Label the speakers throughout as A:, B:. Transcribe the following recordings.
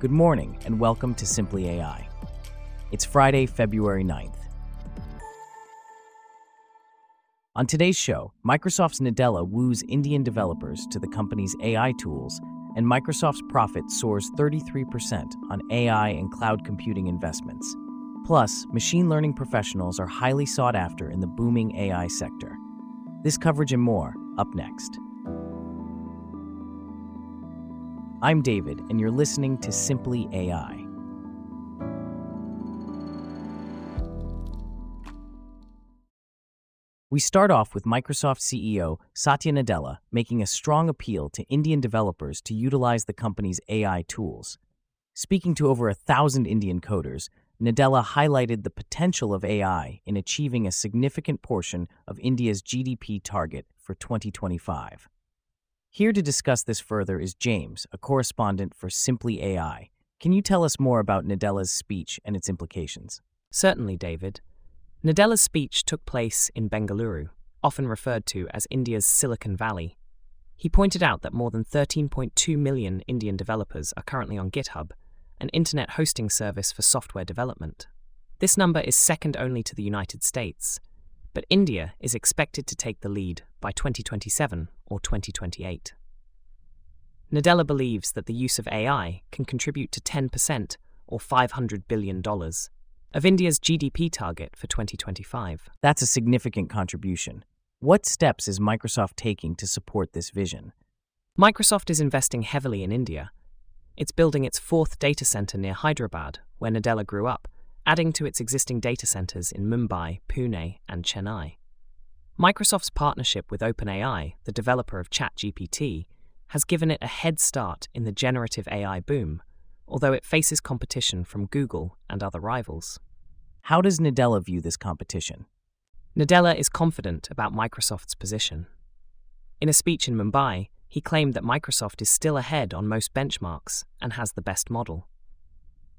A: Good morning and welcome to Simply AI. It's Friday, February 9th. On today's show, Microsoft's Nadella woos Indian developers to the company's AI tools, and Microsoft's profit soars 33% on AI and cloud computing investments. Plus, machine learning professionals are highly sought after in the booming AI sector. This coverage and more up next. I'm David, and you're listening to Simply AI. We start off with Microsoft CEO Satya Nadella making a strong appeal to Indian developers to utilize the company's AI tools. Speaking to over a thousand Indian coders, Nadella highlighted the potential of AI in achieving a significant portion of India's GDP target for 2025. Here to discuss this further is James, a correspondent for Simply AI. Can you tell us more about Nadella's speech and its implications?
B: Certainly, David. Nadella's speech took place in Bengaluru, often referred to as India's Silicon Valley. He pointed out that more than 13.2 million Indian developers are currently on GitHub an internet hosting service for software development. This number is second only to the United States, but India is expected to take the lead by 2027 or 2028. Nadella believes that the use of AI can contribute to 10% or $500 billion of India's GDP target for 2025.
A: That's a significant contribution. What steps is Microsoft taking to support this vision?
B: Microsoft is investing heavily in India it's building its fourth data center near Hyderabad, where Nadella grew up, adding to its existing data centers in Mumbai, Pune, and Chennai. Microsoft's partnership with OpenAI, the developer of ChatGPT, has given it a head start in the generative AI boom, although it faces competition from Google and other rivals.
A: How does Nadella view this competition?
B: Nadella is confident about Microsoft's position. In a speech in Mumbai, he claimed that Microsoft is still ahead on most benchmarks and has the best model.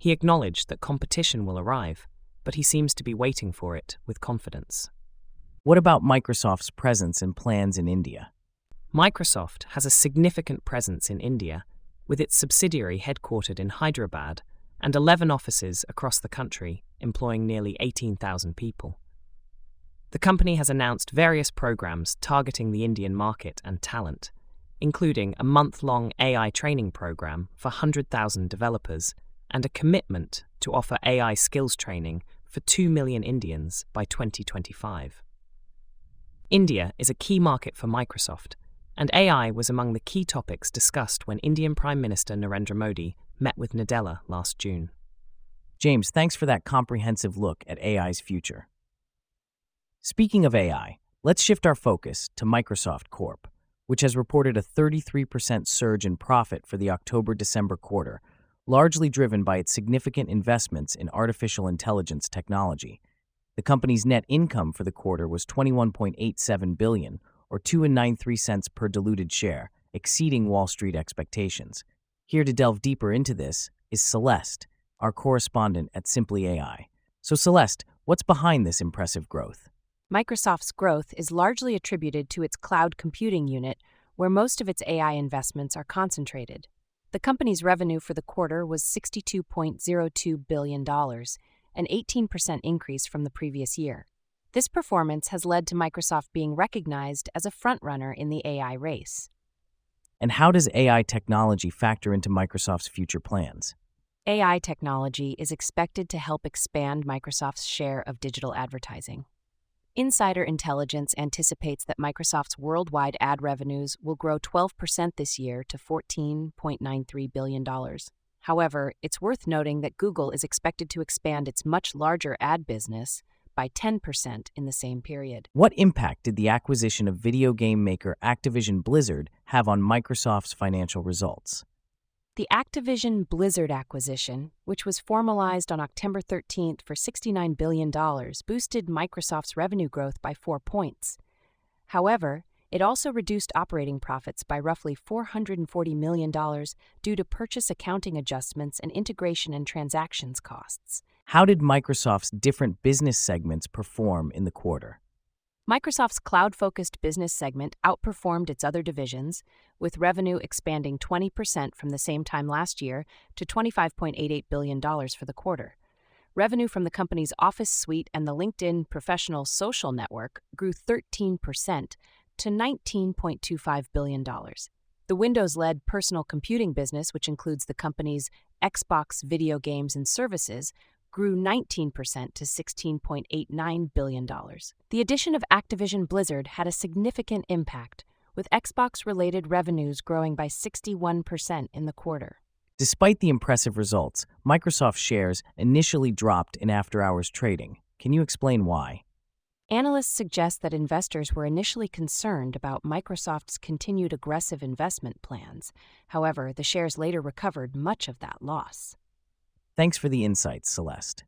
B: He acknowledged that competition will arrive, but he seems to be waiting for it with confidence.
A: What about Microsoft's presence and plans in India?
B: Microsoft has a significant presence in India, with its subsidiary headquartered in Hyderabad and 11 offices across the country, employing nearly 18,000 people. The company has announced various programs targeting the Indian market and talent including a month long AI training program for 100,000 developers and a commitment to offer AI skills training for 2 million Indians by 2025. India is a key market for Microsoft, and AI was among the key topics discussed when Indian Prime Minister Narendra Modi met with Nadella last June.
A: James, thanks for that comprehensive look at AI's future. Speaking of AI, let's shift our focus to Microsoft Corp which has reported a 33% surge in profit for the October December quarter, largely driven by its significant investments in artificial intelligence technology. The company's net income for the quarter was 21.87 billion or 2.93 cents per diluted share, exceeding Wall Street expectations. Here to delve deeper into this is Celeste, our correspondent at Simply AI. So Celeste, what's behind this impressive growth?
C: Microsoft's growth is largely attributed to its cloud computing unit, where most of its AI investments are concentrated. The company's revenue for the quarter was $62.02 billion, an 18% increase from the previous year. This performance has led to Microsoft being recognized as a frontrunner in the AI race.
A: And how does AI technology factor into Microsoft's future plans?
C: AI technology is expected to help expand Microsoft's share of digital advertising. Insider Intelligence anticipates that Microsoft's worldwide ad revenues will grow 12% this year to $14.93 billion. However, it's worth noting that Google is expected to expand its much larger ad business by 10% in the same period.
A: What impact did the acquisition of video game maker Activision Blizzard have on Microsoft's financial results?
C: The Activision Blizzard acquisition, which was formalized on October 13th for $69 billion, boosted Microsoft's revenue growth by four points. However, it also reduced operating profits by roughly $440 million due to purchase accounting adjustments and integration and transactions costs.
A: How did Microsoft's different business segments perform in the quarter?
C: Microsoft's cloud focused business segment outperformed its other divisions, with revenue expanding 20% from the same time last year to $25.88 billion for the quarter. Revenue from the company's Office suite and the LinkedIn Professional Social Network grew 13% to $19.25 billion. The Windows led personal computing business, which includes the company's Xbox video games and services, grew 19% to $16.89 billion. The addition of Activision Blizzard had a significant impact, with Xbox related revenues growing by 61% in the quarter.
A: Despite the impressive results, Microsoft shares initially dropped in after hours trading. Can you explain why?
C: Analysts suggest that investors were initially concerned about Microsoft's continued aggressive investment plans. However, the shares later recovered much of that loss.
A: Thanks for the insights, Celeste.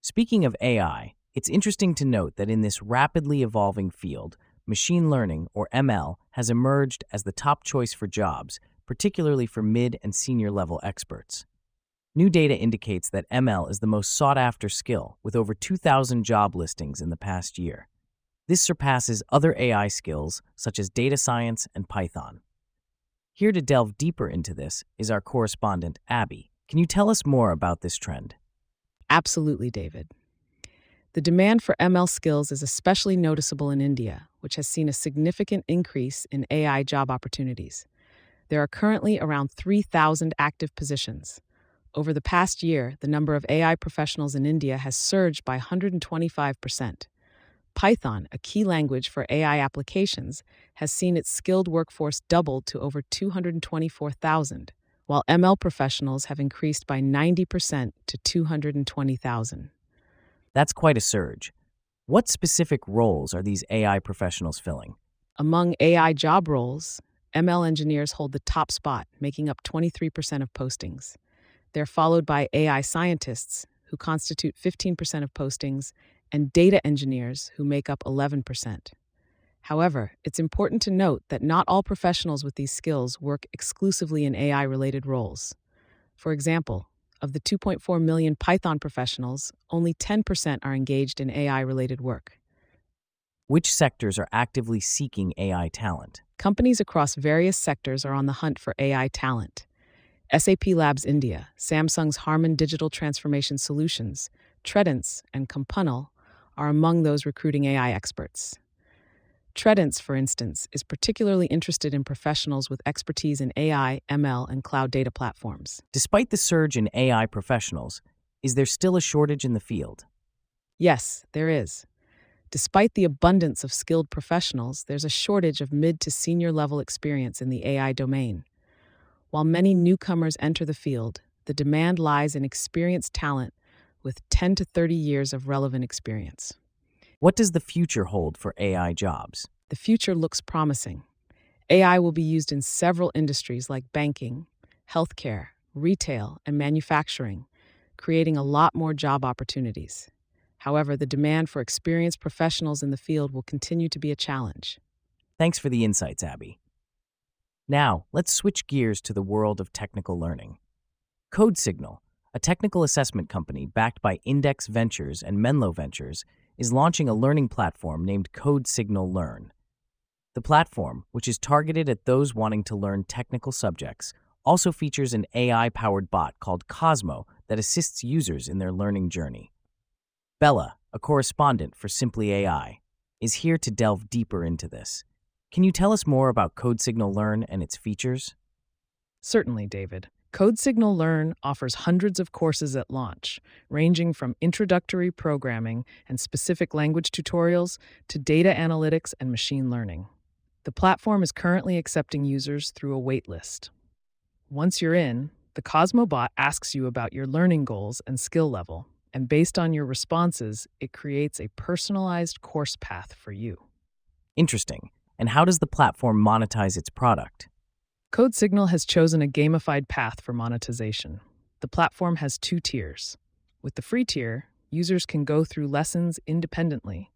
A: Speaking of AI, it's interesting to note that in this rapidly evolving field, machine learning, or ML, has emerged as the top choice for jobs, particularly for mid and senior level experts. New data indicates that ML is the most sought after skill, with over 2,000 job listings in the past year. This surpasses other AI skills such as data science and Python. Here to delve deeper into this is our correspondent, Abby. Can you tell us more about this trend?
D: Absolutely, David. The demand for ML skills is especially noticeable in India, which has seen a significant increase in AI job opportunities. There are currently around 3,000 active positions. Over the past year, the number of AI professionals in India has surged by 125%. Python, a key language for AI applications, has seen its skilled workforce double to over 224,000 while ML professionals have increased by 90% to 220,000.
A: That's quite a surge. What specific roles are these AI professionals filling?
D: Among AI job roles, ML engineers hold the top spot, making up 23% of postings. They're followed by AI scientists, who constitute 15% of postings, and data engineers, who make up 11%. However, it's important to note that not all professionals with these skills work exclusively in AI related roles. For example, of the 2.4 million Python professionals, only 10% are engaged in AI related work.
A: Which sectors are actively seeking AI talent?
D: Companies across various sectors are on the hunt for AI talent. SAP Labs India, Samsung's Harman Digital Transformation Solutions, Tredence, and Compunnel are among those recruiting AI experts. Tredence, for instance, is particularly interested in professionals with expertise in AI, ML, and cloud data platforms.
A: Despite the surge in AI professionals, is there still a shortage in the field?
D: Yes, there is. Despite the abundance of skilled professionals, there's a shortage of mid to senior level experience in the AI domain. While many newcomers enter the field, the demand lies in experienced talent with 10 to 30 years of relevant experience.
A: What does the future hold for AI jobs?
D: The future looks promising. AI will be used in several industries like banking, healthcare, retail, and manufacturing, creating a lot more job opportunities. However, the demand for experienced professionals in the field will continue to be a challenge.
A: Thanks for the insights, Abby. Now, let's switch gears to the world of technical learning. CodeSignal, a technical assessment company backed by Index Ventures and Menlo Ventures, is launching a learning platform named CodeSignal Learn. The platform, which is targeted at those wanting to learn technical subjects, also features an AI powered bot called Cosmo that assists users in their learning journey. Bella, a correspondent for Simply AI, is here to delve deeper into this. Can you tell us more about CodeSignal Learn and its features?
D: Certainly, David. CodeSignal Learn offers hundreds of courses at launch, ranging from introductory programming and specific language tutorials to data analytics and machine learning. The platform is currently accepting users through a waitlist. Once you're in, the Cosmobot asks you about your learning goals and skill level, and based on your responses, it creates a personalized course path for you.
A: Interesting. And how does the platform monetize its product?
D: CodeSignal has chosen a gamified path for monetization. The platform has two tiers. With the free tier, users can go through lessons independently.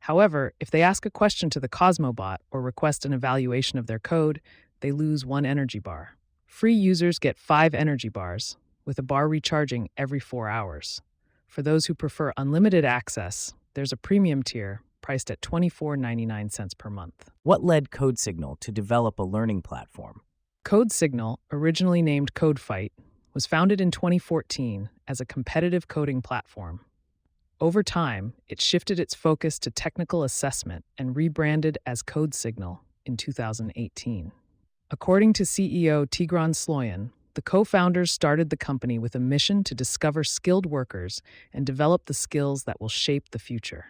D: However, if they ask a question to the Cosmobot or request an evaluation of their code, they lose one energy bar. Free users get five energy bars, with a bar recharging every four hours. For those who prefer unlimited access, there's a premium tier priced at $24.99 per month.
A: What led CodeSignal to develop a learning platform?
D: CodeSignal, originally named CodeFight, was founded in 2014 as a competitive coding platform. Over time, it shifted its focus to technical assessment and rebranded as CodeSignal in 2018. According to CEO Tigran Sloyan, the co founders started the company with a mission to discover skilled workers and develop the skills that will shape the future.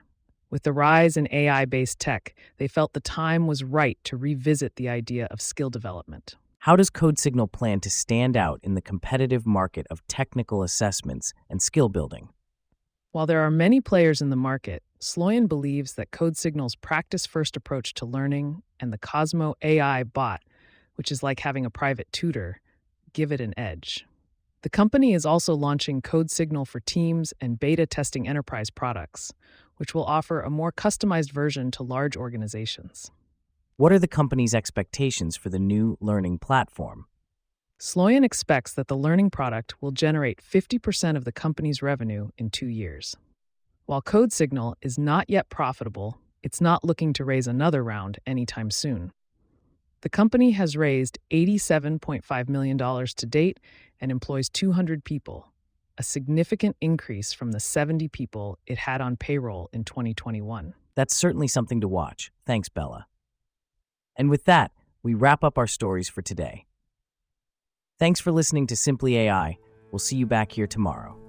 D: With the rise in AI based tech, they felt the time was right to revisit the idea of skill development.
A: How does CodeSignal plan to stand out in the competitive market of technical assessments and skill building?
D: While there are many players in the market, Sloyan believes that CodeSignal's practice first approach to learning and the Cosmo AI bot, which is like having a private tutor, give it an edge. The company is also launching CodeSignal for Teams and beta testing enterprise products, which will offer a more customized version to large organizations.
A: What are the company's expectations for the new learning platform?
D: Sloyan expects that the learning product will generate 50% of the company's revenue in two years. While CodeSignal is not yet profitable, it's not looking to raise another round anytime soon. The company has raised $87.5 million to date and employs 200 people, a significant increase from the 70 people it had on payroll in 2021.
A: That's certainly something to watch. Thanks, Bella. And with that, we wrap up our stories for today. Thanks for listening to Simply AI. We'll see you back here tomorrow.